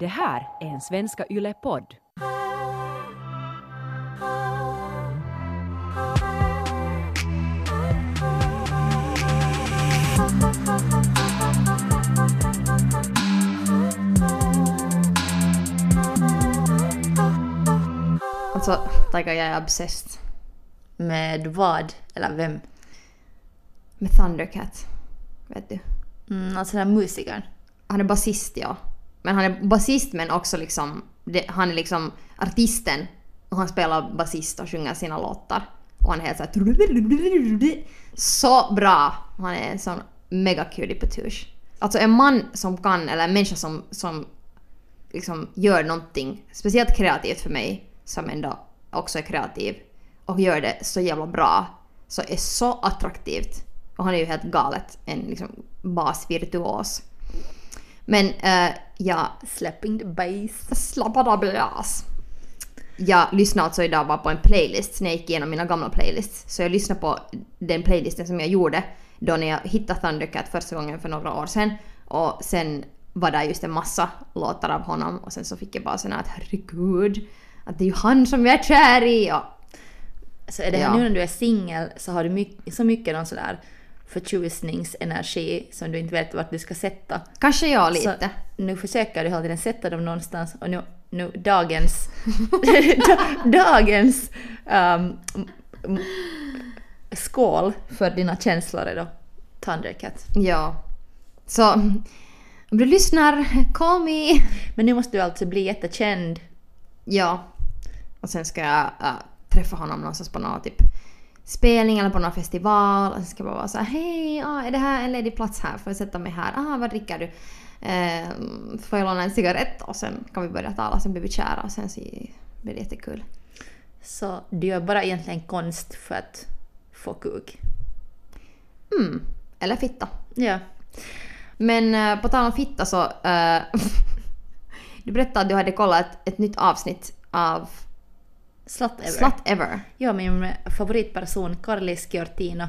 Det här är en Svenska Yle-podd. Alltså, Taika jag är obsessed Med vad? Eller vem? med Thundercat. Vet du? Mm, alltså den här musikern. Han är basist ja. Men han är basist men också liksom, det, han är liksom artisten. Och han spelar basist och sjunger sina låtar. Och han är helt såhär... Så bra! Han är en sån mega cutie patouche. Alltså en man som kan, eller en människa som, som liksom gör någonting, speciellt kreativt för mig, som ändå också är kreativ, och gör det så jävla bra, så är så attraktivt. Och han är ju helt galet en liksom basvirtuos. Men uh, ja, Slapping the bass. slappade bas. Jag lyssnade alltså idag bara på en playlist när jag gick igenom mina gamla playlists. Så jag lyssnade på den playlisten som jag gjorde då när jag hittade Thundercat första gången för några år sedan. Och sen var det just en massa låtar av honom och sen så fick jag bara sån här att herregud, att det är ju han som jag är kär i. Och, Så är det här Ja. nu när du är singel så har du mycket, så mycket någon sådär förtjusningsenergi som du inte vet vart du ska sätta. kanske jag lite. Så nu försöker du hela tiden sätta dem någonstans och nu, nu dagens, da- dagens um, skål för dina känslor är då Thundercat. Ja. Så om du lyssnar, call me. Men nu måste du alltså bli jättekänd. Ja. Och sen ska jag äh, träffa honom någonstans på någon typ spelning eller på någon festival. Och sen ska bara vara så här, hej, ah, är det här en ledig plats här? Får jag sätta mig här? Ah, vad dricker du? Eh, får jag låna en cigarett? Och sen kan vi börja tala, sen blir vi kära och sen så blir det jättekul. Så du gör bara egentligen konst för att få kuk. Mm. Eller fitta. Ja. Men eh, på tal om fitta så... eh, du berättade att du hade kollat ett, ett nytt avsnitt av Slut ever. Slut Ever. Ja, min favoritperson Carly Sciortino,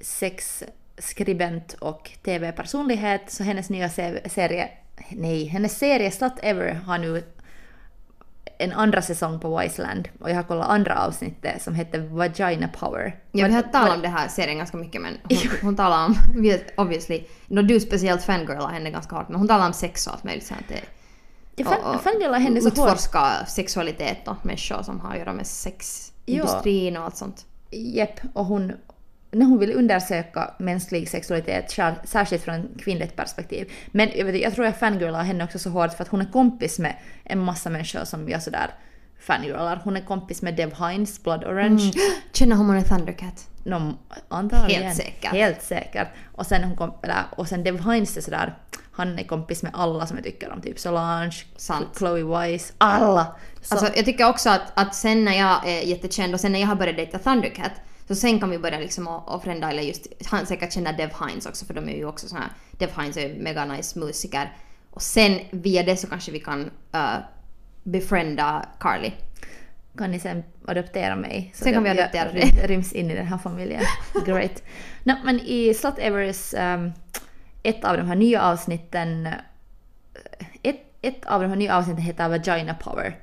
sexskribent och TV-personlighet, så hennes nya se- serie, nej, hennes serie Slut Ever har nu en andra säsong på Wiseland och jag har kollat andra avsnittet som heter Vagina Power. Ja, vi har talat om det här serien ganska mycket men hon, hon talar om, obviously, no, du speciellt fangirlar henne ganska hårt men hon talar om sex och allt möjligt sånt. Jag fan- fangirlar henne så hårt. Utforska sexualitet och människor som har att göra med sexindustrin och allt sånt. Jepp, och hon, när hon vill undersöka mänsklig sexualitet, sär- särskilt från ett kvinnligt perspektiv. Men jag, vet, jag tror jag fangirlar henne också så hårt för att hon är kompis med en massa människor som jag sådär fangirlar. Hon är kompis med Dev Hines, Blood Orange. Känner hon en Thundercat? Någon, antagligen. Helt säkert. Helt säkert. Och sen, hon kom, eller, och sen Dev Hines är sådär, han är kompis med alla som jag tycker om. Typ Solange, Sant. Chloe Wise, alla! Så, Alltså jag tycker också att, att sen när jag är jättekänd och sen när jag har börjat dejta Thundercat så sen kan vi börja liksom och, eller just han säkert känner Dev Hines också för de är ju också såna här Dev Hines är ju mega nice musiker och sen via det så kanske vi kan uh, befrienda Carly. kan ni sen adoptera mig. Så Sen kan vi adoptera dig. ryms in i den här familjen. Great. No, men i Slut Evers, um, ett av de här nya avsnitten, ett, ett av de här nya avsnitten heter Vagina Power.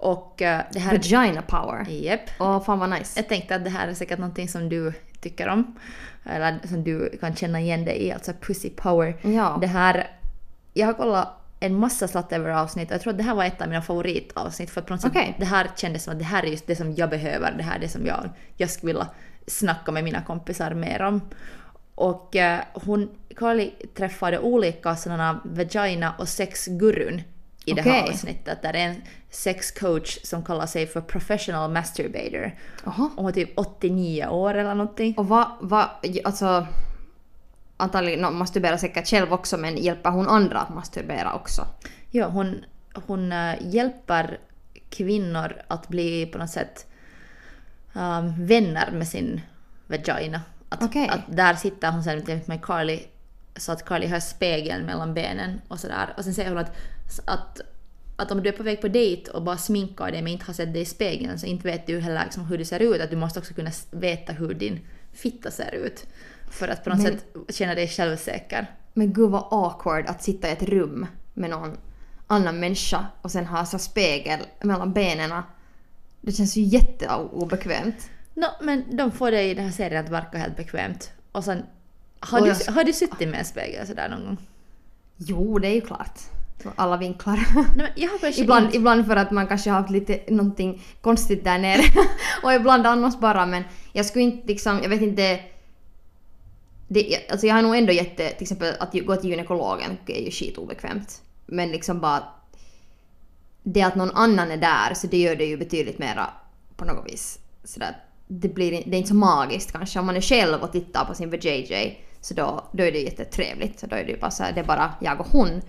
Och eh, det här... Vagina power. Japp. Åh fan vad nice. Jag tänkte att det här är säkert någonting som du tycker om. Eller som du kan känna igen dig i, alltså Pussy Power. Ja. Det här... Jag har kollat en massa Slut Ever avsnitt och jag tror att det här var ett av mina favoritavsnitt för att på något sätt Okej. det här kändes som att det här är just det som jag behöver, det här är det som jag, jag skulle vilja snacka med mina kompisar mer om. Och eh, hon, Carly träffade olika sådana vagina och sexgurun i det här avsnittet. Där det är en sexcoach som kallar sig för professional masturbator. Och hon är typ 89 år eller någonting. Och vad, vad, alltså antagligen no, masturberar säkert själv också men hjälper hon andra att masturbera också? Ja, hon, hon äh, hjälper kvinnor att bli på något sätt ähm, vänner med sin vagina. Att, Okej. att där sitter hon sen med Carly så att Carly har spegeln mellan benen och sådär. Och sen säger hon att, att, att om du är på väg på dejt och bara sminkar dig men inte har sett dig i spegeln så inte vet du heller liksom hur du ser ut. Att du måste också kunna veta hur din fitta ser ut. För att på något Men- sätt känna dig självsäker. Men gud vad awkward att sitta i ett rum med någon annan människa och sen ha så spegel mellan benen. Det känns ju jätteobekvämt. No, men de får det i den här serien att verka helt bekvämt. Och sen, har, du, har du suttit med en spegel sådär någon gång? Jo, det är ju klart. Från Alla vinklar. Nej, ibland, inte- ibland för att man kanske har haft lite någonting konstigt där nere. och ibland annars bara men jag skulle inte liksom, jag vet inte. Det, alltså jag har nog ändå jätte, till exempel att gå till gynekologen är ju skitobekvämt. Men liksom bara det att någon annan är där så det gör det ju betydligt mera på något vis sådär. Det, blir, det är inte så magiskt kanske. Om man är själv och tittar på sin VJJ så då, då är det jättetrevligt. Så då är det ju bara så här, det är bara jag och hon.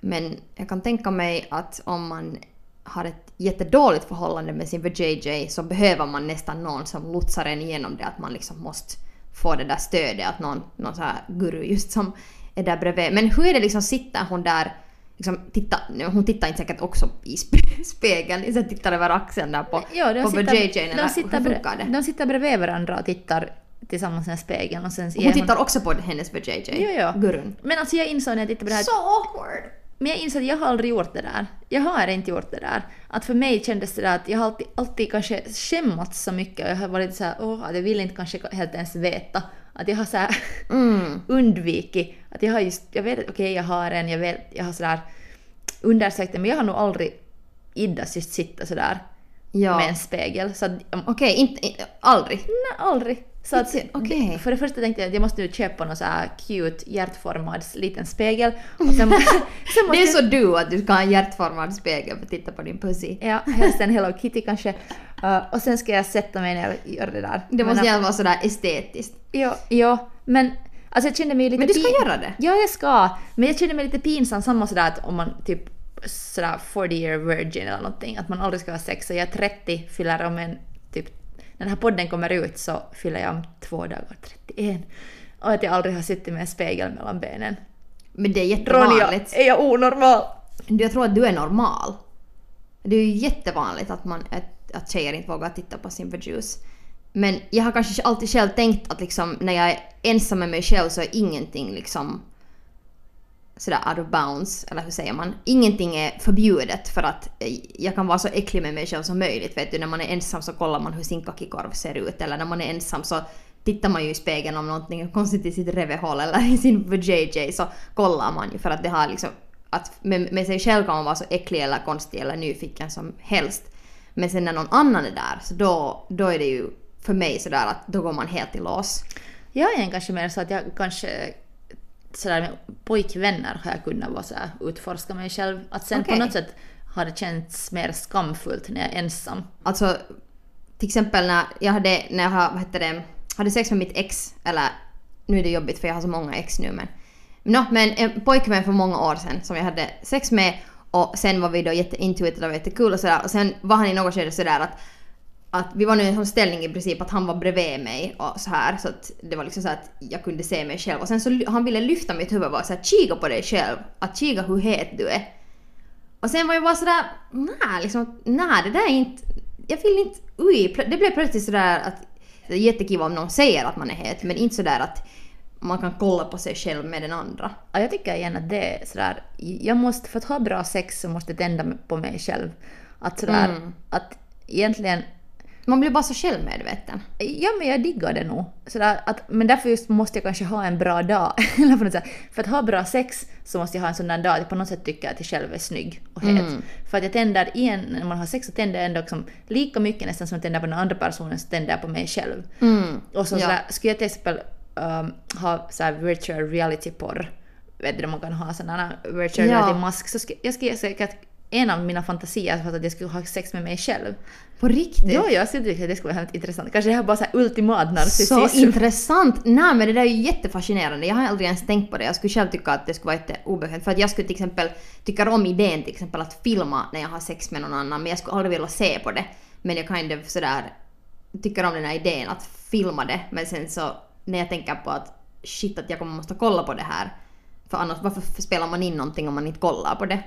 Men jag kan tänka mig att om man har ett jättedåligt förhållande med sin VJJ så behöver man nästan någon som lotsar en igenom det. Att man liksom måste få det där stödet. Att någon, någon så här guru just som är där bredvid. Men hur är det liksom, sitter hon där Liksom, titta, hon tittar inte säkert också i spe- spegeln, så tittar över axeln där på, Ja, de på sitter, VJJ. de, sitter de sitter bredvid varandra och tittar tillsammans med spegeln och sen Hon tittar också på hennes VJJ, Jo, jo. gurun. Men alltså jag insåg när jag tittade på det här Så awkward! Men jag insåg att jag har aldrig gjort det där. Jag har inte gjort det där. Att för mig kändes det där att jag har alltid, alltid kanske skämmats så mycket och jag har varit så här, åh, att jag vill inte kanske helt ens veta. Att jag har så här Mm. undvikit. Att jag har just, jag vet att okej jag har en, jag vet, jag har sådär undersökt det men jag har nog aldrig iddas just sitta sådär Ja. med en spegel. Så att, Okej, inte, inte, aldrig. nej, aldrig. Så att, okej. För det första tänkte jag att jag måste nu köpa någon så här cute hjärtformad liten spegel. Och sen, sen måste Det är så du att du ska ha en hjärtformad spegel för att titta på din pussy. Ja, helst en Hello Kitty kanske. Uh, och sen ska jag sätta mig ner och göra det där. Det måste gärna vara sådär estetiskt. Jo, jo, men alltså jag kände mig lite Men du ska pin- göra det? Ja, jag ska. Men jag kände mig lite pinsam, samma sådär att om man typ sådär 40 year virgin eller någonting, att man aldrig ska ha sex. Och jag är 30, fyller om en när den här podden kommer ut så fyller jag om två dagar 31. Och att jag aldrig har suttit med en spegel mellan benen. Men det är Ronja, jättevanligt. är jag onormal? Jag tror att du är normal. Det är ju jättevanligt att, man, att, att tjejer inte vågar titta på sin vajus. Men jag har kanske alltid själv tänkt att liksom, när jag är ensam med mig själv så är ingenting liksom sådär out of bounds, eller hur säger man? Ingenting är förbjudet för att jag kan vara så äcklig med mig själv som möjligt. Vet du, när man är ensam så kollar man hur sin kakikorv ser ut eller när man är ensam så tittar man ju i spegeln om någonting är konstigt i sitt revehål eller i sin JJ så kollar man ju för att det har liksom att med, med sig själv kan man vara så äcklig eller konstig eller nyfiken som helst. Men sen när någon annan är där så då, då är det ju för mig sådär att då går man helt i lås. Jag är kanske mer så att jag kanske sådär med pojkvänner har jag kunnat vara såhär utforska mig själv. Att sen Okej. på något sätt har det känts mer skamfullt när jag är ensam. Alltså till exempel när jag hade, när jag har- vad heter det, hade sex med mitt ex, eller nu är det jobbigt för jag har så många ex nu men Nå, men en pojkvän för många år sedan som jag hade sex med och sen var vi då jätteintuitiva och jättekul och sådär och sen var han i något skede sådär att att vi var nu i en sån ställning i princip att han var bredvid mig och så här så att det var liksom så att jag kunde se mig själv och sen så han ville lyfta mitt huvud och vara såhär kika på dig själv, att kika hur het du är. Och sen var jag bara sådär, nej liksom, nej det där är inte, jag vill inte, ui, det blev plötsligt sådär att det är jättekul om någon säger att man är het men inte sådär att man kan kolla på sig själv med den andra. Ja, jag tycker igen att det är sådär, jag måste, för att ha bra sex så måste jag tända på mig själv. Att sådär, Mm. att egentligen Man blir bara så självmedveten. Ja, men jag diggar det nog. Sådär att, men därför just måste jag kanske ha en bra dag. För att ha bra sex så måste jag ha en sån där dag att jag på något sätt tycker att jag själv är snygg och het. Mm. För att jag tänder igen, när man har sex så tänder jag ändå liksom lika mycket nästan som jag tänder på den andra personen så tänder jag på mig själv. Mm. Och så Ja. sådär, skulle jag till exempel um, ha såhär virtual reality porr, vet du man kan ha sådana virtual Ja. reality mask, så skulle jag skulle säkert en av mina fantasier var att jag skulle ha sex med mig själv. På riktigt? Ja, jag tycka att det skulle vara helt intressant. Kanske det här bara så här ultimat Så narcissism. intressant! Nej men det där är ju jättefascinerande. Jag har aldrig ens tänkt på det. Jag skulle själv tycka att det skulle vara jätteobekvämt. För att jag skulle till exempel tycka om idén till exempel att filma när jag har sex med någon annan. Men jag skulle aldrig vilja se på det. Men jag kind of sådär tycker om den här idén att filma det. Men sen så när jag tänker på att shit att jag kommer måste kolla på det här. För annars varför spelar man in någonting om man inte kollar på det?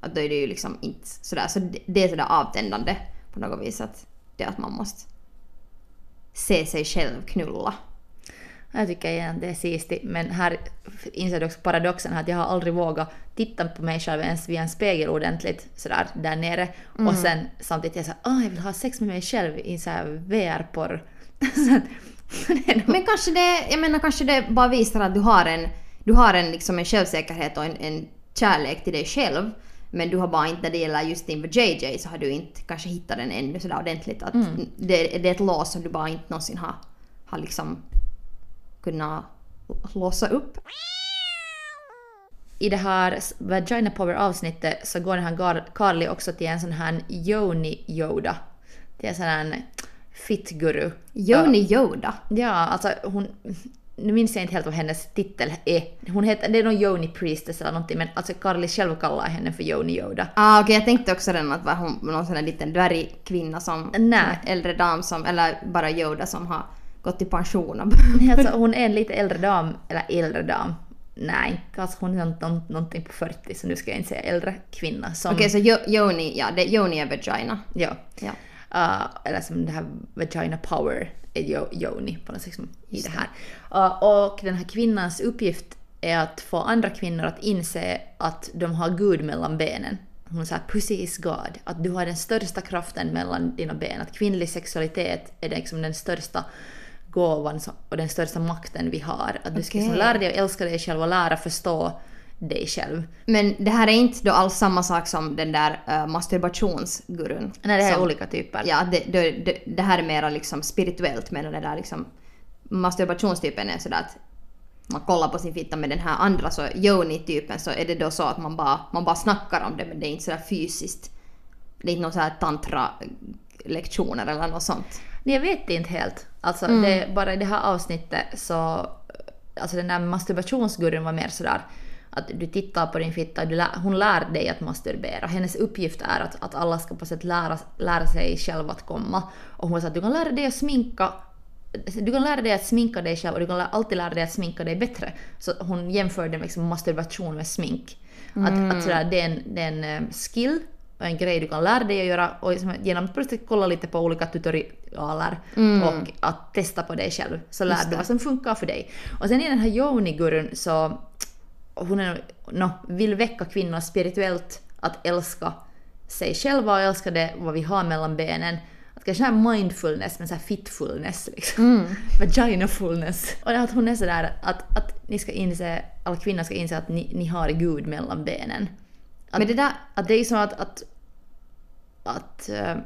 Att då är det ju liksom inte sådär. Så det, är sådär avtändande på något vis att det att man måste se sig själv knulla. Jag tycker igen att det är sistigt, men här inser du också paradoxen här att jag har aldrig vågat titta på mig själv ens via en spegel ordentligt sådär där nere och sen samtidigt är jag såhär åh jag vill ha sex med mig själv i så här VR-porr. Men kanske det, jag menar kanske det bara visar att du har en, du har en, liksom en självsäkerhet och en, en kärlek till dig själv. Men du har bara inte, när det gäller just din JJ så har du inte kanske hittat den ännu sådär ordentligt. Att det, det är ett lås som du bara inte någonsin har, har liksom kunnat låsa upp. I det här Vagina Power avsnittet så går den här Carly också till en sån här Yoni Yoda. Det är en sån här fit-guru. Joni Yoda. Ja, alltså hon... Nu minns jag inte helt vad hennes titel är. Hon heter, det är någon Yoni Priestess eller någonting, men alltså Carly själv kallar henne för Yoni Yoda. Ah, okej, jag tänkte också redan att var hon någon sån där liten dvärgkvinna som, Nej. äldre dam som, eller bara Yoda som har gått i pension. Alltså, hon är en lite äldre dam, eller äldre dam. Nej, alltså hon är någon, någonting på 40 så nu ska jag inte säga äldre kvinna. Som, Okej, så Jo- Joni, ja, det, Joni är vagina. ja. Ja. Uh, eller som det här vagina power är jo- Joni på något sätt som i det här. Uh, och den här kvinnans uppgift är att få andra kvinnor att inse att de har Gud mellan benen. Hon säger pussy is God, att du har den största kraften mellan dina ben, att kvinnlig sexualitet är liksom den största gåvan och den största makten vi har. Att du ska liksom lära dig att älska dig själv och lära förstå dig själv. Men det här är inte då alls samma sak som den där uh, masturbationsgurun. Nej, det här är som, olika typer. Ja, det, det, det, det här är mera liksom spirituellt medan det där liksom masturbationstypen är sådär att man kollar på sin fitta med den här andra så Joni-typen så är det då så att man bara, man bara snackar om det men det är inte sådär fysiskt. Det är inte någon sån här tantra-lektioner eller något sånt. Nej, jag vet inte helt. Alltså, Mm. det, bara i det här avsnittet så... Alltså den där masturbationsgurun var mer sådär att du tittar på din fitta, du lär, hon lär dig att masturbera. Hennes uppgift är att, att alla ska på sätt lära, lära sig själv att komma. Och hon sa att du kan lära dig att sminka du kan lära dig att sminka dig själv och du kan alltid lära dig att sminka dig bättre. Så hon jämförde liksom masturbation med smink. Att, att sådär, det är en, det är en eh, skill och en grej du kan lära dig att göra och liksom genom att kolla lite på olika tutorialer och att testa på dig själv så lär du vad som funkar för dig. Och sen i den här Joni-gurun så hon är, no, vill väcka kvinnor spirituellt att älska sig själva och älska det vad vi har mellan benen. Att kanske här mindfulness men så här fitfulness liksom. Vaginafulness. Och att hon är sådär att, att ni ska inse, alla kvinnor ska inse att ni, ni har Gud mellan benen. Att, Men det där, att det är som att, att, att eh,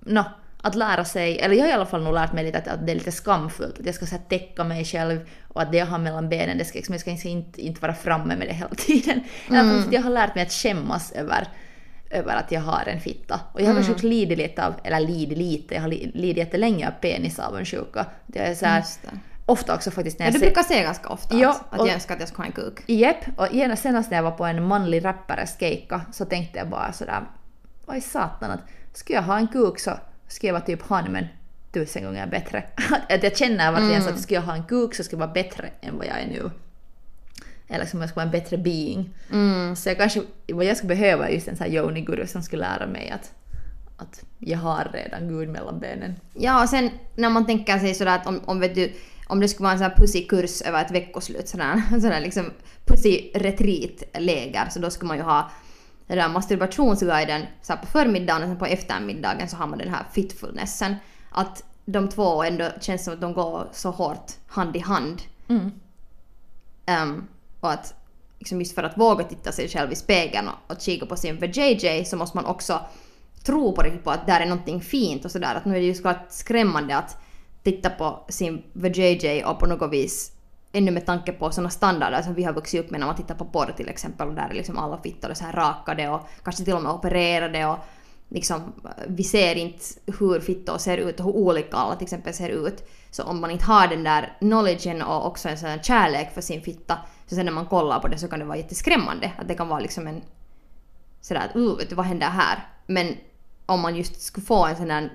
no, att lära sig, eller jag har i alla fall nog lärt mig lite att, att det är lite skamfullt, att jag ska så här, täcka mig själv och att det jag har mellan benen, det ska, liksom, jag ska inte, inte, vara framme med det hela tiden. Eller att jag har lärt mig att skämmas över, över att jag har en fitta. Och jag har kanske också lidit lite av, eller lidit lite, jag har li- lidit jättelänge av penisavundsjuka. Det är så här, ofta också faktiskt när ja, jag du ser... brukar säga ganska ofta Ja, att, att jag önskar att jag skulle ha en kuk. Japp, och genast senast när jag var på en manlig rappares keikka så tänkte jag bara sådär, oj satan att skulle jag ha en kuk så vara typ han men tusen gånger bättre. att jag känner verkligen så att skulle jag ha en kuk så skulle jag vara bättre än vad jag är nu. Eller som jag skulle vara en bättre being. Så jag kanske, vad jag skulle behöva är just en sån här yoni-guru som skulle lära mig att, att jag har redan Gud mellan benen. Ja, och sen när man tänker sig sådär att om, om, vet du, om det skulle vara en sån här pussy-kurs över ett veckoslut, sådär, sådär liksom pussy-retreat-läger, så då skulle man ju ha den där masturbationsguiden så här på förmiddagen och sen på eftermiddagen så har man den här fitfulnessen. Att de två ändå känns som att de går så hårt hand i hand. Mm. Ehm, och att liksom just för att våga titta sig själv i spegeln och, och kika på sin VJJ så måste man också tro på riktigt på att där är någonting fint och sådär. Att nu är det ju såklart skrämmande att titta på sin VJJ och på något vis ännu med tanke på sådana standarder som vi har vuxit upp med när man tittar på porr till exempel och där är liksom alla fittor är så här rakade och kanske till och med opererade och liksom äh, vi ser inte hur fittor ser ut och hur olika alla till exempel ser ut. Så om man inte har den där knowledgen och också en sån här kärlek för sin fitta så sen när man kollar på det så kan det vara jätteskrämmande. Att det kan vara liksom en sådär att uh, vet du vad händer här? Men om man just skulle få en sån där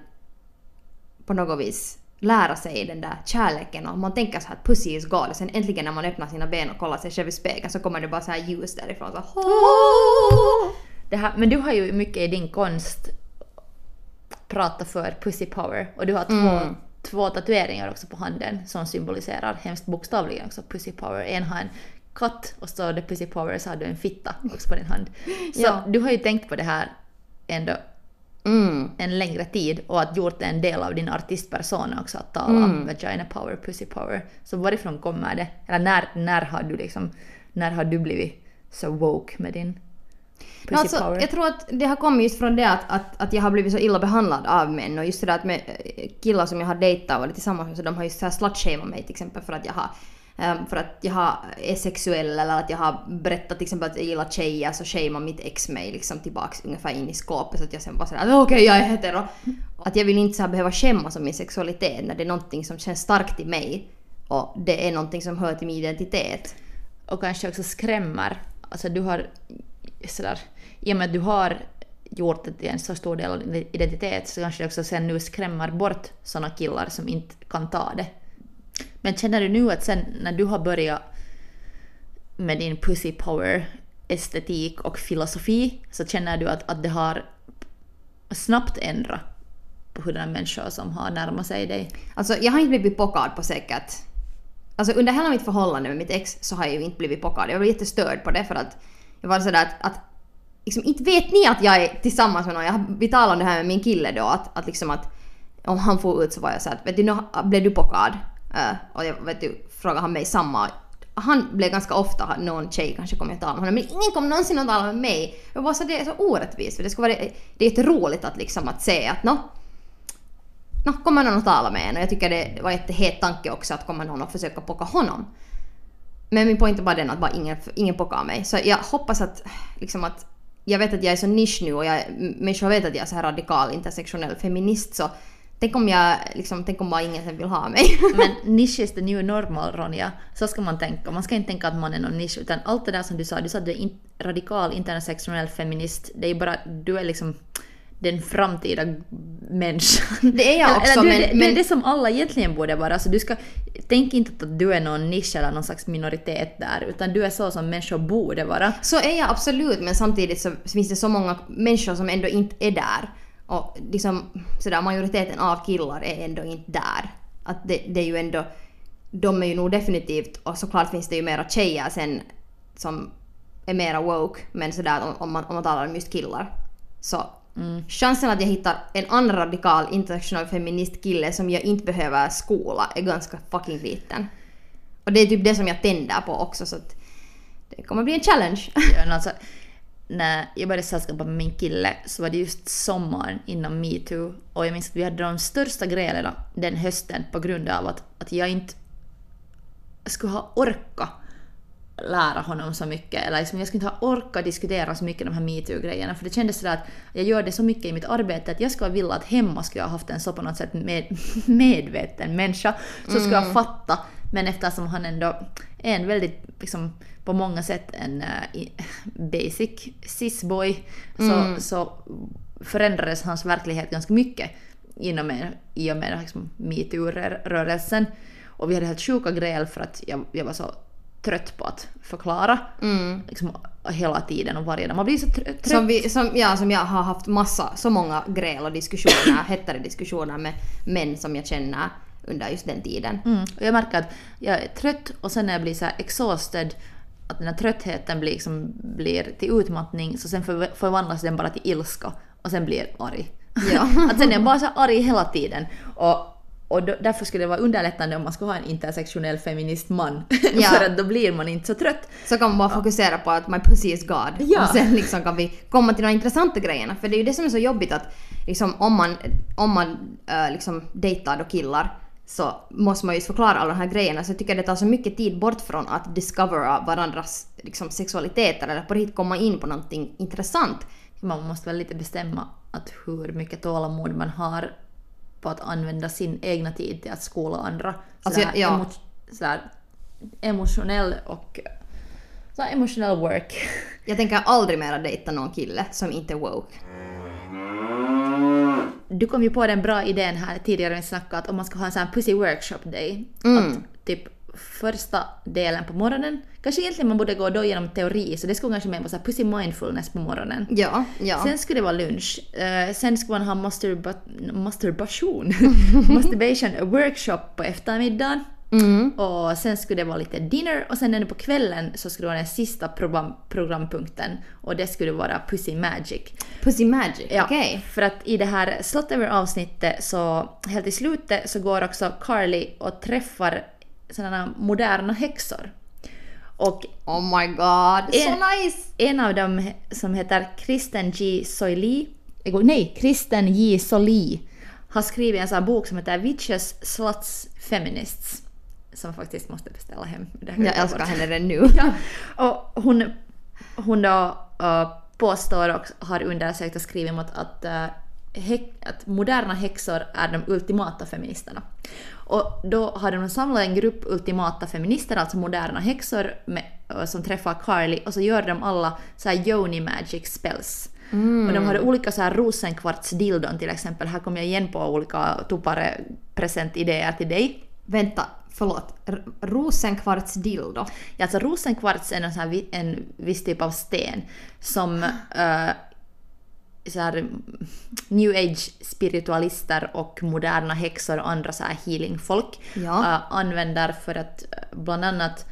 på något vis lära sig den där kärleken och man tänker så här att pussy is God och sen äntligen när man öppnar sina ben och kollar sig själv i spegeln så kommer det bara så här ljus därifrån. Så här, Det här, men du har ju mycket i din konst pratat för pussy power och du har två två tatueringar också på handen som symboliserar hemskt bokstavligen också pussy power. En har en katt och så det pussy power så har du en fitta också på din hand. Så Ja. du har ju tänkt på det här ändå Mm. en längre tid och att gjort det en del av din artistpersona också att tala om vagina power, pussy power. Så varifrån kommer det? Eller när, när har du liksom, när har du blivit så woke med din pussy Alltså, power? jag tror att det har kommit just från det att, att, att jag har blivit så illa behandlad av män och just det där att med eh, killar som jag har dejtat och varit tillsammans med så de har just så här slutshameat mig till exempel för att jag har för att jag har, är sexuell eller att jag har berättat till exempel att jag gillar tjejer så shamear mitt ex mig liksom tillbaks ungefär in i skåpet så att jag sen bara sådär okej jag är hetero. Att jag vill inte så här behöva skämmas om min sexualitet när det är någonting som känns starkt i mig och det är någonting som hör till min identitet. och kanske också skrämmer. Alltså du har sådär, i och med att du har gjort det till en så stor del av din identitet så kanske det också sen nu skrämmer bort såna killar som inte kan ta det. Men känner du nu att sen när du har börjat med din pussy power estetik och filosofi så känner du att, att det har snabbt ändrat på hurdana människor som har närmat sig dig? Alltså jag har inte blivit pockad på säkert... Alltså under hela mitt förhållande med mitt ex så har jag ju inte blivit pockad. Jag var jättestörd på det för att jag var sådär att, att liksom, inte vet ni att jag är tillsammans med någon? Jag, vi talade om det här med min kille då att, att liksom att om han får ut så var jag såhär att vet du, nu blev du pockad? Eh, och jag vet ju, frågade han mig samma. Han blev ganska ofta, någon tjej kanske kommer att tala med honom, men ingen kommer någonsin att tala med mig. Jag bara så det är så orättvist för det skulle vara, det är jätteroligt att liksom att se att nå, Nå, kommer någon att tala med en och jag tycker det var ett jättehet tanke också att kommer någon att försöka pocka honom. Men min poäng är bara den att bara ingen, ingen pockar mig. Så jag hoppas att, liksom att, jag vet att jag är så nisch nu och jag, människor vet att jag är så här radikal intersektionell feminist så tänk om jag, liksom, tänk om bara ingen sen vill ha mig. Men nisch is the new normal, Ronja. Så ska man tänka. Man ska inte tänka att man är någon nisch, utan allt det där som du sa, du sa att du är in, radikal intersektionell feminist, det är bara, du är liksom den framtida människan. Det är jag också, eller du, men- det, men- det som alla egentligen borde vara. Alltså du ska, tänk inte att du är någon nisch eller någon slags minoritet där, utan du är så som människor borde vara. Så är jag absolut, men samtidigt så finns det så många människor som ändå inte är där. Och liksom sådär, majoriteten av killar är ändå inte där. Att det, det är ju ändå... De är ju nog definitivt, och såklart finns det ju mera tjejer sen som är mera woke, men sådär om, man, om man talar om just killar. Så chansen att jag hittar en annan radikal internationell feminist kille som jag inte behöver skola är ganska fucking liten. Och det är typ det som jag tänder på också så att det kommer bli en challenge. Ja, alltså, när jag började sällskapa med min kille så var det just sommaren innan metoo. Och jag minns att vi hade de största grälen den hösten på grund av att, att jag inte skulle ha orkat lära honom så mycket. Eller liksom jag skulle inte ha orkat diskutera så mycket de här metoo-grejerna. För det kändes sådär att jag gör det så mycket i mitt arbete att jag skulle vilja att hemma skulle jag ha haft en så på något sätt med, medveten människa som skulle ha fattat men eftersom han ändå är en väldigt, liksom, på många sätt en i- basic cis-boy så, så förändrades hans verklighet ganska mycket inom med, i och med liksom, metoo-rörelsen. Och vi hade helt sjuka gräl för att jag, jag var så trött på att förklara liksom, hela tiden och varje dag. Man blir så trö- trött. Som, vi, som, ja, som jag har haft massa, så många gräl och diskussioner, hettare diskussioner med män som jag känner under just den tiden. Mm. Och jag märker att jag är trött och sen när jag blir så här exhausted, att den här tröttheten blir, liksom, blir till utmattning, så sen förv- förvandlas den bara till ilska och sen blir jag arg. Ja. att sen är jag bara så arg hela tiden. Och, och då, därför skulle det vara underlättande om man skulle ha en intersektionell feminist man. Ja. För att då blir man inte så trött. Så kan man bara fokusera på att my pussy is God. Ja. Och sen liksom kan vi komma till de intressanta grejerna. För det är ju det som är så jobbigt att liksom, om man, om man äh, liksom dejtar då killar så måste man ju förklara alla de här grejerna. Så jag tycker det tar så mycket tid bort från att discovera varandras liksom, sexualiteter eller på riktigt komma in på någonting intressant. Man måste väl lite bestämma att hur mycket tålamod man har på att använda sin egna tid till att skola andra. Alltså, Sådär ja. emo- sådär emotionell och så emotional work. Jag tänker aldrig mera dejta någon kille som inte är woke. Du kom ju på den bra idén här tidigare vi snackade att om man ska ha en sån här pussy workshop day, Mm. att typ första delen på morgonen. Kanske egentligen man borde gå då genom teori, så det skulle kanske så här pussy mindfulness på morgonen. Ja, ja. Sen skulle det vara lunch. Eh, sen skulle man ha masturba masturbation, masturbation workshop på eftermiddagen. Mm. Och sen skulle det vara lite dinner och sen ännu på kvällen så skulle det vara den sista program, programpunkten och det skulle vara Pussy Magic. Pussy Magic, Ja, okej. för att i det här Slotover avsnittet så helt i slutet så går också Carly och träffar sådana moderna häxor. Och Oh my god, så En- nice! en av dem som heter Kristen G. Soili, nej, Kristen J. Soli har skrivit en sån här bok som heter Witches, Sluts, Feminists. Som faktiskt måste beställa hem. Det Jag älskar bort. henne redan nu. Ja, och hon, hon då uh, påstår och har undersökt och skrivit mot att, uh, att moderna häxor är de ultimata feministerna. Och då har de samlat en grupp ultimata feminister, alltså moderna häxor, med, uh, som träffar Carly och så gör de alla så här yoni magic spells. Och de hade olika så här rosenkvartsdildon till exempel. Här kommer jag igen på olika tuppare presentidéer till dig. Vänta, förlåt. R- rosenkvarts dildo. Ja, alltså rosenkvarts är en, sån här, en viss typ av sten som eh, så här, new age spiritualister och moderna häxor och andra så här healingfolk Ja. eh, använder för att eh, bland annat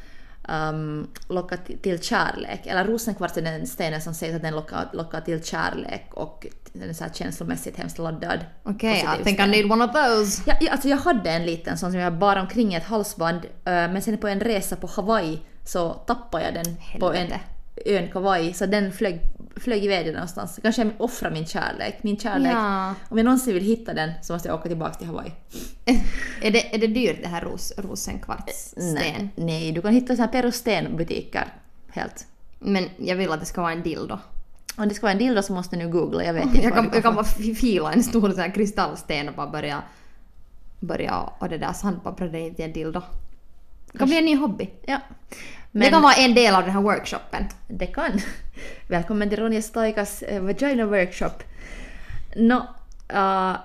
um, locka ti- till kärlek. Eller rosenkvarts är den stenen som sägs att den lockar, lockar till kärlek och den är så här känslomässigt hemskt laddad. Okej, positiv I think I sten. need one of those. Ja, ja, alltså jag hade en liten sån som jag bar omkring i ett halsband, eh, men sen på en resa på Hawaii så tappade jag den på en Helvete. ön Hawaii, så den flög, flög iväg den någonstans. Kanske jag offrar min kärlek. Min kärlek. Ja. Om jag någonsin vill hitta den så måste jag åka tillbaka till Hawaii. är, det, är det dyrt det här ros, rosenkvartssten? Nej, nej, du kan hitta såna här perustenbutiker helt. Men jag vill att det ska vara en dildo. Om det ska vara en dildo så måste nu googla, jag vet inte Jag kan, jag kan bara fi- fila en stor sån här kristallsten och bara börja, börja och det där sandpappra det in till en dildo. Det kan bli en ny hobby. Ja. Det kan vara en del av den här workshopen. Det kan. Välkommen till Ronja Stoikas eh, Vagina Workshop. Nå, eh,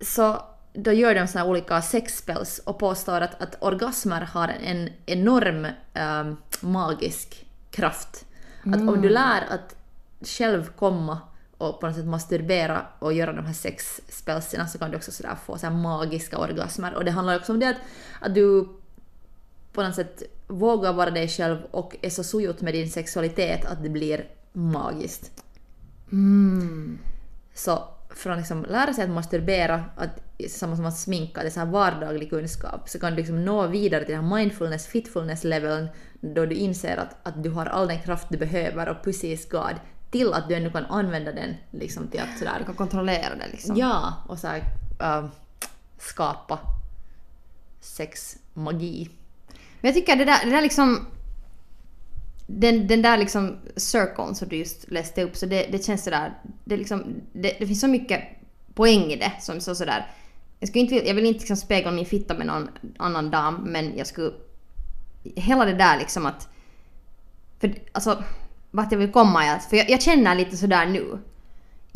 så då gör de såna här olika sexspells och påstår att, att orgasmer har en enorm eh, magisk kraft. Att om du lär att själv komma och på något sätt masturbera och göra de här sexspelserna så kan du också sådär få så magiska orgasmer. Och det handlar också om det att, att du på något sätt vågar vara dig själv och är så sojut med din sexualitet att det blir magiskt. Så för att liksom lära sig att masturbera, att, samma som att sminka, det är så här vardaglig kunskap, så kan du liksom nå vidare till den här mindfulness, fitfulness-leveln då du inser att, att du har all den kraft du behöver och pussy is God, till att du ännu kan använda den liksom till att Du sådär, kan kontrollera det liksom. ja, och så här, äh, skapa sexmagi. Men jag tycker det där, det där liksom... Den, den där liksom cirkeln som du just läste upp, så det, det känns sådär... Det, liksom, det, det finns så mycket poäng i det som så sådär... Jag, skulle inte, jag vill inte liksom spegla min fitta med någon annan dam, men jag skulle... Hela det där liksom att... För alltså, vart jag vill komma är att... För jag, jag känner lite sådär nu.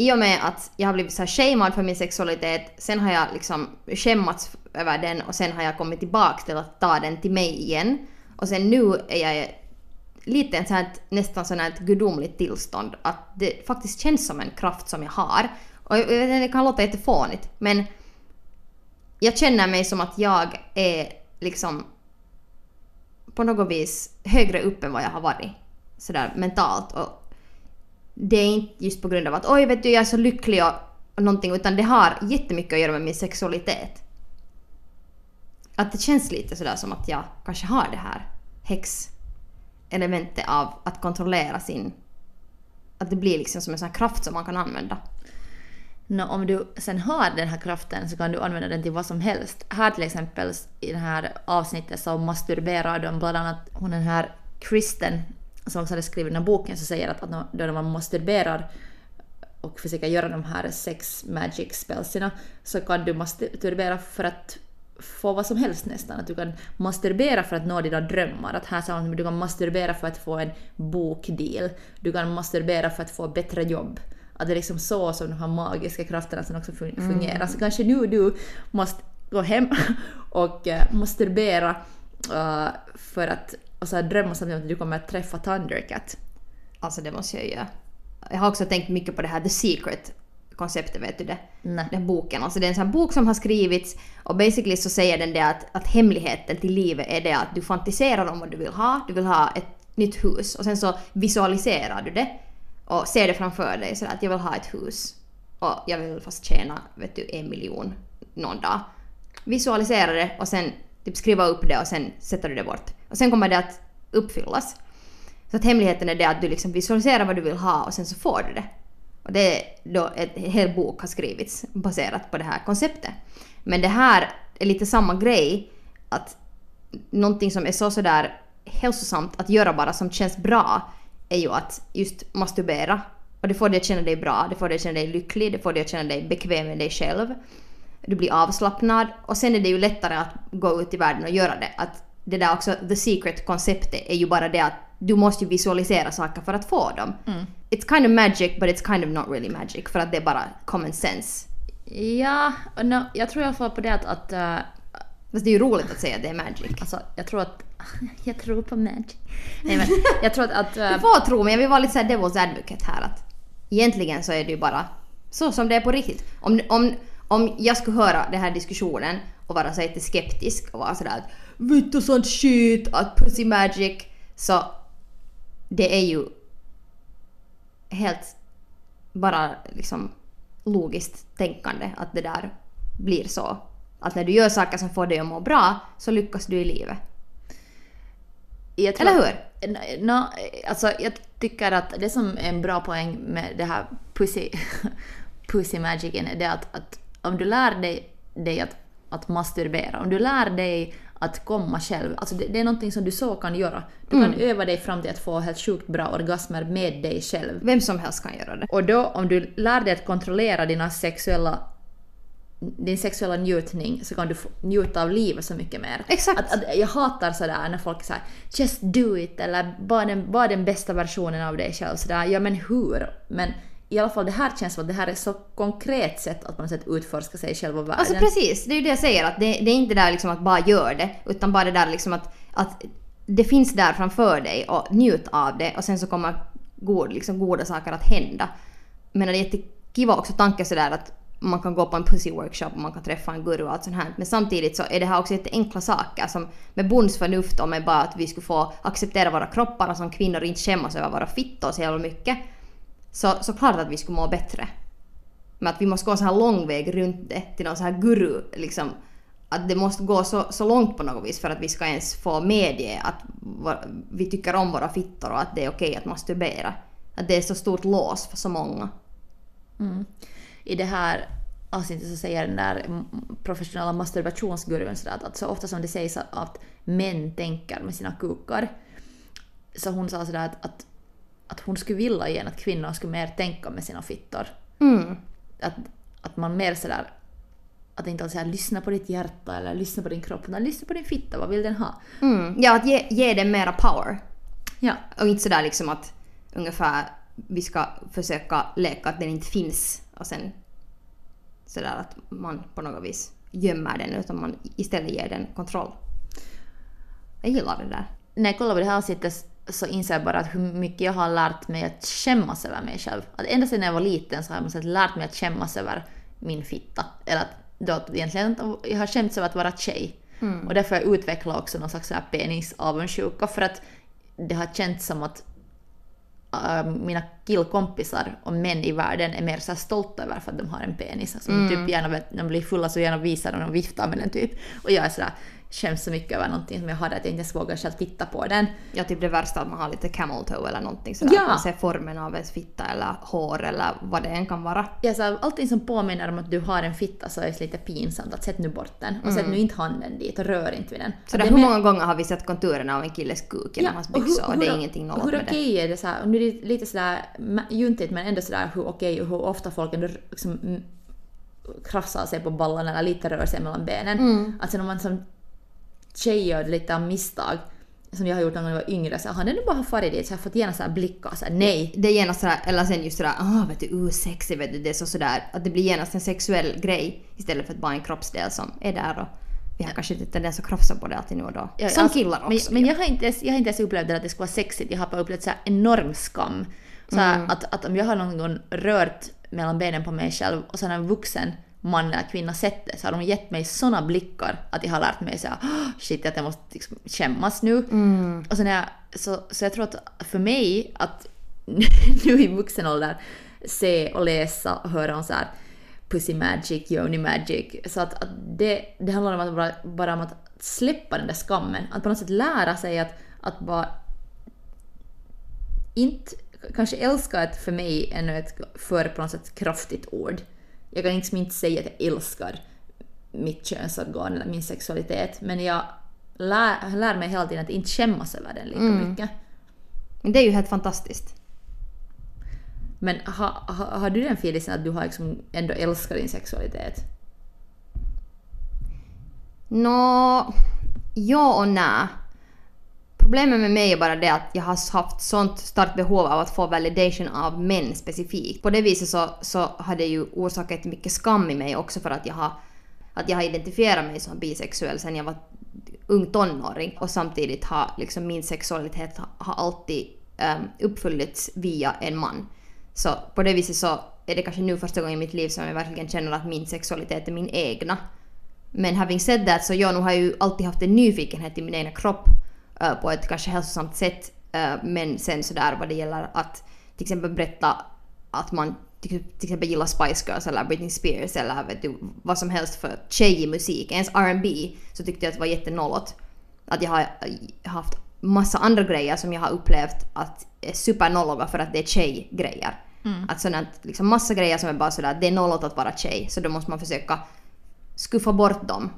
I och med att jag har blivit så här shamead för min sexualitet, sen har jag liksom skämmats över den och sen har jag kommit tillbaka till att ta den till mig igen. Och sen nu är jag lite en sån här, nästan sån här ett gudomligt tillstånd. Att det faktiskt känns som en kraft som jag har. Och det kan låta jättefånigt men jag känner mig som att jag är liksom på något vis högre upp än vad jag har varit. Sådär mentalt. Och det är inte just på grund av att oj vet du jag är så lycklig och, någonting utan det har jättemycket att göra med min sexualitet. Att det känns lite sådär som att jag kanske har det här häx-elementet av att kontrollera sin... Att det blir liksom som en sån här kraft som man kan använda. No, om du sen har den här kraften så kan du använda den till vad som helst. Här till exempel i det här avsnittet så masturberar de bland annat hon den här Kristen som också hade skrivit den här boken så säger att, att då man masturberar och försöker göra de här sex magic spelserna så kan du masturbera för att få vad som helst nästan. Att du kan masturbera för att nå dina drömmar. Att här sa du kan masturbera för att få en bokdeal. Du kan masturbera för att få bättre jobb. Att det är liksom så som de här magiska krafterna sen också fun- fungerar. Så kanske nu du måste gå hem och eh, masturbera uh, för att och så här drömma samtidigt att du kommer att träffa Thundercat. Alltså det måste jag göra. Jag har också tänkt mycket på det här The Secret konceptet, vet du det? Nej. Den boken. Alltså det är en sån här bok som har skrivits och basically så säger den det att, att hemligheten till livet är det att du fantiserar om vad du vill ha. Du vill ha ett nytt hus och sen så visualiserar du det och ser det framför dig så att jag vill ha ett hus och jag vill fast tjäna vet du, en miljon någon dag. Visualisera det och sen typ skriva upp det och sen sätter du det bort. Och sen kommer det att uppfyllas. Så att hemligheten är det att du liksom visualiserar vad du vill ha och sen så får du det. Och det är då en hel bok har skrivits baserat på det här konceptet. Men det här är lite samma grej att någonting som är så sådär hälsosamt att göra bara som känns bra är ju att just masturbera. Och det får dig att känna dig bra, det får dig att känna dig lycklig, det får dig att känna dig bekväm med dig själv. Du blir avslappnad och sen är det ju lättare att gå ut i världen och göra det. Att det där också, the secret konceptet är ju bara det att du måste ju visualisera saker för att få dem. It's kind of magic but it's kind of not really magic för att det är bara common sense. Ja, no, jag tror alla fall på det att, att uh, Fast det är ju roligt att säga att det är magic. alltså, jag tror att... jag tror på magic. Nej men, jag tror att... att Du uh, får tro men jag vill vara lite såhär devil's advocate här att egentligen så är det ju bara så som det är på riktigt. Om, om, om jag skulle höra den här diskussionen och vara så lite skeptisk och vara sådär att vitt och sånt shit, att pussy magic, så det är ju helt bara liksom logiskt tänkande att det där blir så. Att när du gör saker som får dig att må bra så lyckas du i livet. Eller hur? No, alltså jag tycker att det som är en bra poäng med det här pussy, pussy magicen är det att, att om du lär dig, dig att, att masturbera, om du lär dig att komma själv, alltså det, det är någonting som du så kan göra. Du kan öva dig fram till att få helt sjukt bra orgasmer med dig själv. Vem som helst kan göra det. Och då om du lär dig att kontrollera dina sexuella din sexuella njutning så kan du njuta av livet så mycket mer. Exakt. Att, att jag hatar sådär när folk säger “just do it” eller “var den, var den bästa versionen av dig själv”. Sådär, ja men hur? Men i alla fall det här känns som att det här är så konkret sätt att på något sätt utforska sig själv och världen. Alltså precis, det är ju det jag säger att det, det är inte där liksom att bara gör det utan bara det där liksom att, att det finns där framför dig och njut av det och sen så kommer god, liksom goda saker att hända. Men det är jättekiva också tanken sådär att man kan gå på en pussy workshop och man kan träffa en guru och allt sånt här. Men samtidigt så är det här också jätteenkla saker som med bondsförnuft och med bara att vi skulle få acceptera våra kroppar och som kvinnor inte skämmas över våra fittor så jävla mycket. Så, så klart att vi skulle må bättre. Men att vi måste gå så här lång väg runt det till någon så här guru liksom. Att det måste gå så, så långt på något vis för att vi ska ens få medge att vi tycker om våra fittor och att det är okej att masturbera. Att det är så stort lås för så många. Mm. I det här avsnittet så säger den där professionella masturbationsgurun sådär att, att så ofta som det sägs att, att män tänker med sina kukar så hon sa sådär att, att, att hon skulle vilja igen att kvinnor skulle mer tänka med sina fittor. Mm. Att, att man mer sådär att inte alltid säga lyssna på ditt hjärta eller lyssna på din kropp utan lyssna på din fitta, vad vill den ha? Mm. Ja, att ge, ge den mera power. Ja. Och inte sådär liksom att ungefär vi ska försöka leka att den inte finns och sen sådär att man på något vis gömmer den utan man istället ger den kontroll. Jag gillar det där. när jag kollar på det här avsnittet så inser jag bara att hur mycket jag har lärt mig att skämmas över mig själv. Att ända sedan jag var liten så har jag lärt mig att skämmas över min fitta. Eller att då att egentligen jag har skämts över att vara tjej. Och därför har jag utvecklat också någon slags penisavundsjuka för att det har känts som att äh, mina killkompisar och män i världen är mer så stolta över för att de har en penis. Alltså, typ gärna, vet- när de blir fulla så gärna visar de och viftar med den typ. Och jag är sådär, skäms så mycket över någonting som jag hade att jag inte ens vågar själv titta på den. Ja, typ det värsta att man har lite camel toe eller någonting sådär. Ja. Att man ser formen av ens fitta eller hår eller vad det än kan vara. Ja, så allting som påminner om att du har en fitta så är det lite pinsamt att sätt nu bort den och sätt nu inte handen dit och rör inte vid den. Så Och där, det är hur många gånger har vi sett konturerna av en killes kuk genom hans byxor och, det är ingenting nollat Hur med okej det. är det så här, och nu är det lite sådär juntigt men ändå sådär hur okej och hur ofta folk ändå liksom mm, krafsar sig på ballen eller lite rör sig mellan benen. Mm. Alltså när man som tjej gör lite av misstag som jag har gjort när jag var yngre så har den nu bara farit dit så jag har fått gärna så här blickar så här, nej. Det är genast sådär, eller sen just sådär, ah vet du, uh, sexy vet du, det är så sådär, att det blir genast en sexuell grej istället för att bara en kroppsdel som är där och vi har kanske inte tendens att krafsa på det alltid nu och då. Ja, Som alltså, killar också. Men, men jag, har inte ens, jag har inte ens upplevt att det skulle vara sexigt. Jag har bara upplevt så enorm skam. Så Mm. att, att om jag har någon gång rört mellan benen på mig själv och sen en vuxen man eller kvinna sett det så har de gett mig såna blickar att jag har lärt mig så här, "Åh, shit att jag måste liksom skämmas nu. Mm. Och är jag, så, så jag tror att för mig att nu i vuxen ålder se och läsa och höra om så här pussy magic, yoni magic. Så att, att det, det handlar om att bara, bara om att släppa den där skammen. Att på något sätt lära sig att, att bara inte kanske älska ett för mig ännu ett för på något sätt kraftigt ord. Jag kan liksom inte säga att jag älskar mitt könsorgan eller min sexualitet men jag lär, lär mig hela tiden att inte skämmas över den lika mycket. Men det är ju helt fantastiskt. Men ha, ha, har du den feelingen att du har liksom ändå älskat din sexualitet? Nå, ja och nej. Problemet med mig är bara det att jag har haft sånt starkt behov av att få validation av män specifikt. På det viset så, så har det ju orsakat mycket skam i mig också för att jag har, att jag har identifierat mig som bisexuell sen jag var ung tonåring och samtidigt har liksom min sexualitet har alltid ehm, um, uppfyllts via en man. Så på det viset så är det kanske nu första gången i mitt liv som jag verkligen känner att min sexualitet är min egna. Men having said that så jag nu har ju alltid haft en nyfikenhet i min egna kropp på ett kanske hälsosamt sätt. eh, men sen sådär vad det gäller att till exempel berätta att man till, exempel gillar Spice Girls eller Britney Spears eller vet du, vad som helst för tjejig musik, ens R&B så tyckte jag att det var jättenollot. Att jag har eh, haft massa andra grejer som jag har upplevt att är supernolliga för att det är tjejgrejer. Att sådant, liksom massa grejer som är bara sådär, det är nollot att vara tjej så då måste man försöka skuffa bort dem.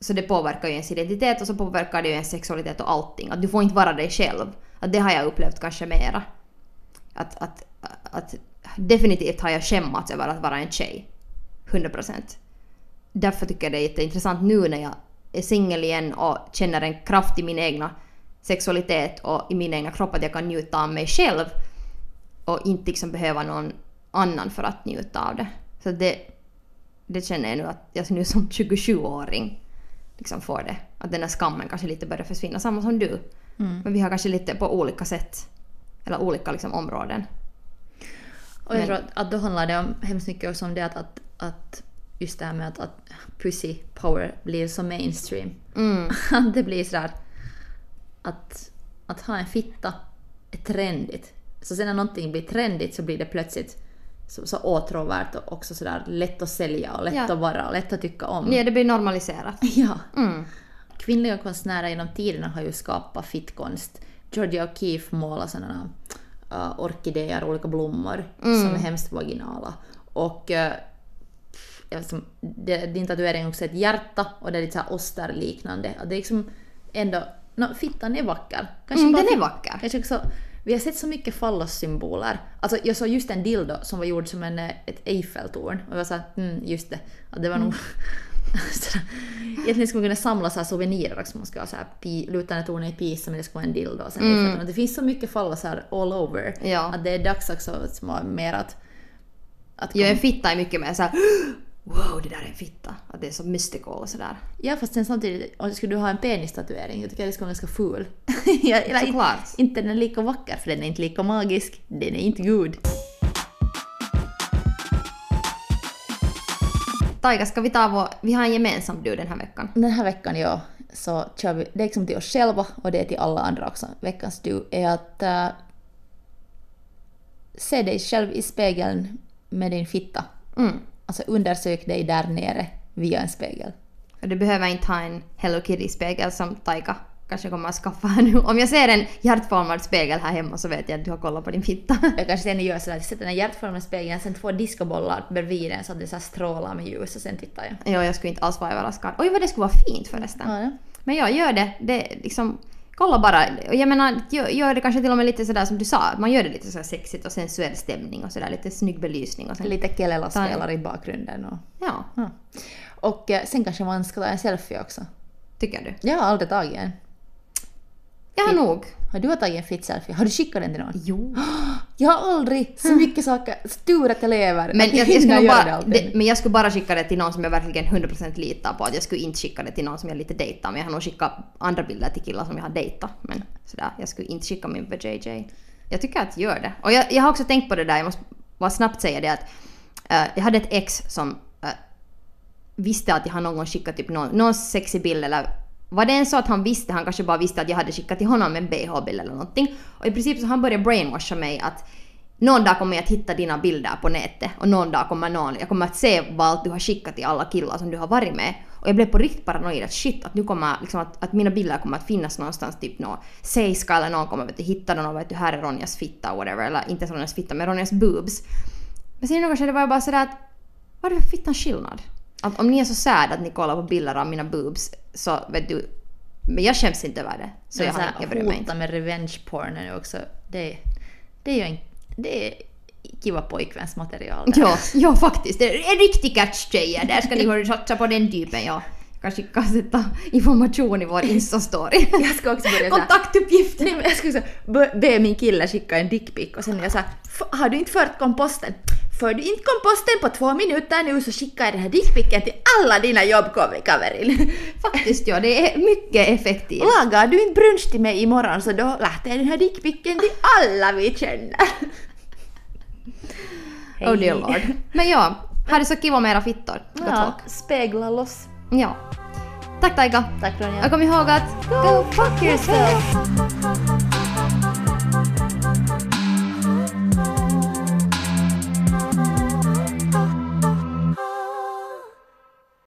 Så det påverkar ju ens identitet och så påverkar det ju ens sexualitet och allting. Att du får inte vara dig själv. Att det har jag upplevt kanske mera. Att, att, att definitivt har jag skämmats över att vara en tjej. 100%. Därför tycker jag det är jätteintressant nu när jag är singel igen och känner en kraft i min egna sexualitet och i min egna kropp att jag kan njuta av mig själv och inte liksom behöva någon annan för att njuta av det. Så det, det känner jag nu att jag nu som 27-åring liksom får det. Att den där skammen kanske lite börjar försvinna, samma som du. Men vi har kanske lite på olika sätt, eller olika liksom områden. Och jag Men- tror att, att då handlar det om hemskt mycket också om det att, att, att just det här med att, att pussy power blir så mainstream. Mm. Att det blir sådär att, att ha en fitta är trendigt. Så sen när någonting blir trendigt så blir det plötsligt så, så åtråvärt och också sådär lätt att sälja och lätt Ja. att vara och lätt att tycka om. Ja, det blir normaliserat. Ja. Mm. Kvinnliga konstnärer genom tiderna har ju skapat fittkonst. Georgia O'Keeffe målar sådana uh, orkidéer, olika blommor som är hemskt vaginala. Och uh, ja, som, det, din tatuering är också ett hjärta och det är lite så här osterliknande. Det är liksom ändå... No, fittan är vacker. Mm, bara den är vacker. Kanske också, vi har sett så mycket fallossymboler. Alltså jag såg just en dildo som var gjord som en, eh, ett Eiffeltorn och jag var såhär, mm, just det. Att det var nog... sådär. Egentligen skulle man kunna samla så här souvenirer också. Man ska ha så här pi, lutande torn i Pisa men det ska vara en dildo och sen Eiffeltorn. Det finns så mycket fallossar all over. Ja. Att det är dags också har mer att... att Ja, en fitta är mycket mer såhär Wow, det där är en fitta. Att det är så mystical och sådär. Ja fast sen samtidigt, om skulle du ha en penistatuering, jag tycker det skulle vara ganska ful. ja, eller Såklart. inte, inte den är lika vacker för den är inte lika magisk, den är inte god. Taika, ska vi ta vår... Vi har en gemensam du den här veckan. Den här veckan ja, så kör vi, det är liksom till oss själva och det är till alla andra också. Veckans du är att äh, se dig själv i spegeln med din fitta. Mm. Alltså undersök dig där nere via en spegel. Och du behöver inte ha en Hello Kitty-spegel som Taika kanske kommer att skaffa nu. Om jag ser en hjärtformad spegel här hemma så vet jag att du har kollat på din fitta. Jag kanske sen gör sådär att jag sätter den hjärtformade spegeln, sen två discobollar bredvid den så att det så strålar med ljus och sen tittar jag. ja, jag skulle inte alls vara överraskad. Oj, vad det skulle vara fint förresten. Ja, ja. Men jag gör det. det är liksom, kolla bara. Jag menar, gör, det kanske till och med lite sådär som du sa. Man gör det lite så sexigt och sensuell stämning och sådär lite snygg belysning och sen... Lite en- spelar i bakgrunden och... Ja, Ja. Och eh, sen kanske man ska ta en selfie också. tycker du? Jag har aldrig tagit en. Jag har nog. Har du tagit en fit selfie? Har du skickat den till någon? Jo. Jag har aldrig så mycket saker, tur att jag lever. Men jag, jag, skulle bara, det, men jag skulle bara skicka det till någon som jag verkligen 100% litar på. Att jag skulle inte skicka det till någon som jag lite dejtar. Men jag har nog skickat andra bilder till killar som jag har dejtat. Men sådär, jag skulle inte skicka min för JJ. Jag tycker att gör det. Och jag, jag har också tänkt på det där, jag måste bara snabbt säga det att eh, jag hade ett ex som eh, visste att jag har någon gång skickat typ någon, någon sexig bild eller var det än så att han visste, han kanske bara visste att jag hade skickat till honom en bh-bild eller någonting. Och i princip så han började brainwasha mig att någon dag kommer jag att hitta dina bilder på nätet och någon dag kommer någon, jag kommer att se vad allt du har skickat till alla killar som du har varit med. Och jag blev på riktigt paranoid att shit, att nu kommer liksom att, att mina bilder kommer att finnas någonstans, typ nå Seiska eller någon kommer att hitta den och vet du här är Ronjas fitta whatever, eller inte Ronjas fitta men Ronjas boobs. Men sen i något skede var jag bara sådär att vad är det för fittans skillnad? Att om ni är så sad att ni kollar på bilder av mina boobs så vet du, men jag skäms inte över det. Så Men jag, har, jag bryr mig inte. med revenge porn är ju också, det, det är ju en, det är kiva pojkvänsmaterial. Ja, ja faktiskt. Det är en riktig catch-tjejer. Där ska ni satsa på den typen. Ja. Kanske kan sätta information i vår Insta-story. Jag ska också börja Kontaktuppgifter. Nej, men jag skulle så be, min kille skicka en dickpic och sen är jag såhär, "F- har du inte fört komposten? För du inte komposten på två minuter nu så skickar jag den här dickpicen till alla dina jobbkaverin. Faktiskt ja, det är mycket effektivt. Lagar du inte brunch till mig imorgon så då jag den här dickpicen till alla vi känner. Oh dear lord. Men ja, ha det så kiva med era fittor. Gott Ja, folk. spegla loss. Ja. Tack Taika. Tack Ronja. Och kom ihåg att go fuck yourself.